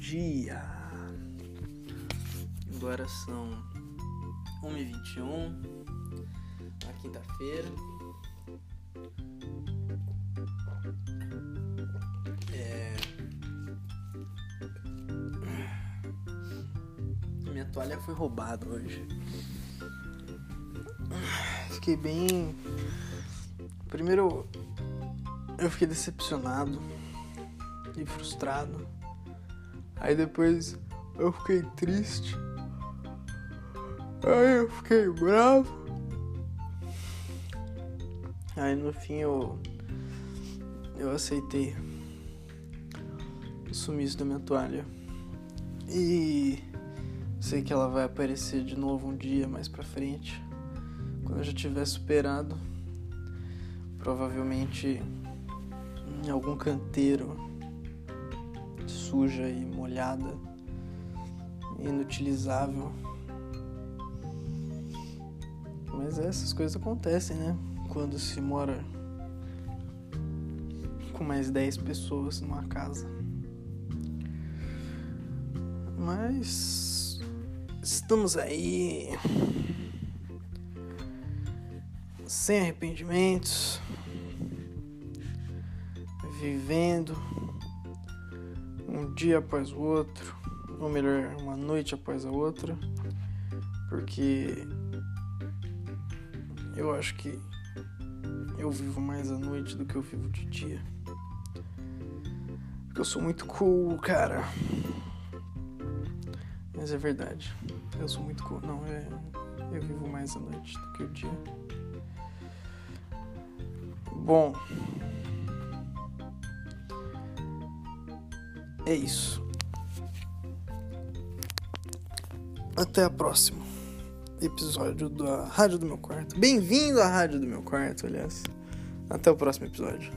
dia. Agora são 1h21 na quinta-feira. É... Minha toalha foi roubada hoje. Fiquei bem. Primeiro, eu fiquei decepcionado e frustrado. Aí depois eu fiquei triste. Aí eu fiquei bravo. Aí no fim eu eu aceitei o sumiço da minha toalha. E sei que ela vai aparecer de novo um dia mais pra frente. Quando eu já tiver superado. Provavelmente em algum canteiro suja e molhada, inutilizável. Mas essas coisas acontecem, né? Quando se mora com mais 10 pessoas numa casa. Mas estamos aí sem arrependimentos, vivendo um dia após o outro, ou melhor, uma noite após a outra, porque eu acho que eu vivo mais a noite do que eu vivo de dia. Porque eu sou muito cool, cara. Mas é verdade. Eu sou muito cool. Não, é. Eu vivo mais a noite do que o dia. Bom. É isso. Até a próxima episódio da Rádio do Meu Quarto. Bem-vindo à Rádio do Meu Quarto, aliás. Até o próximo episódio.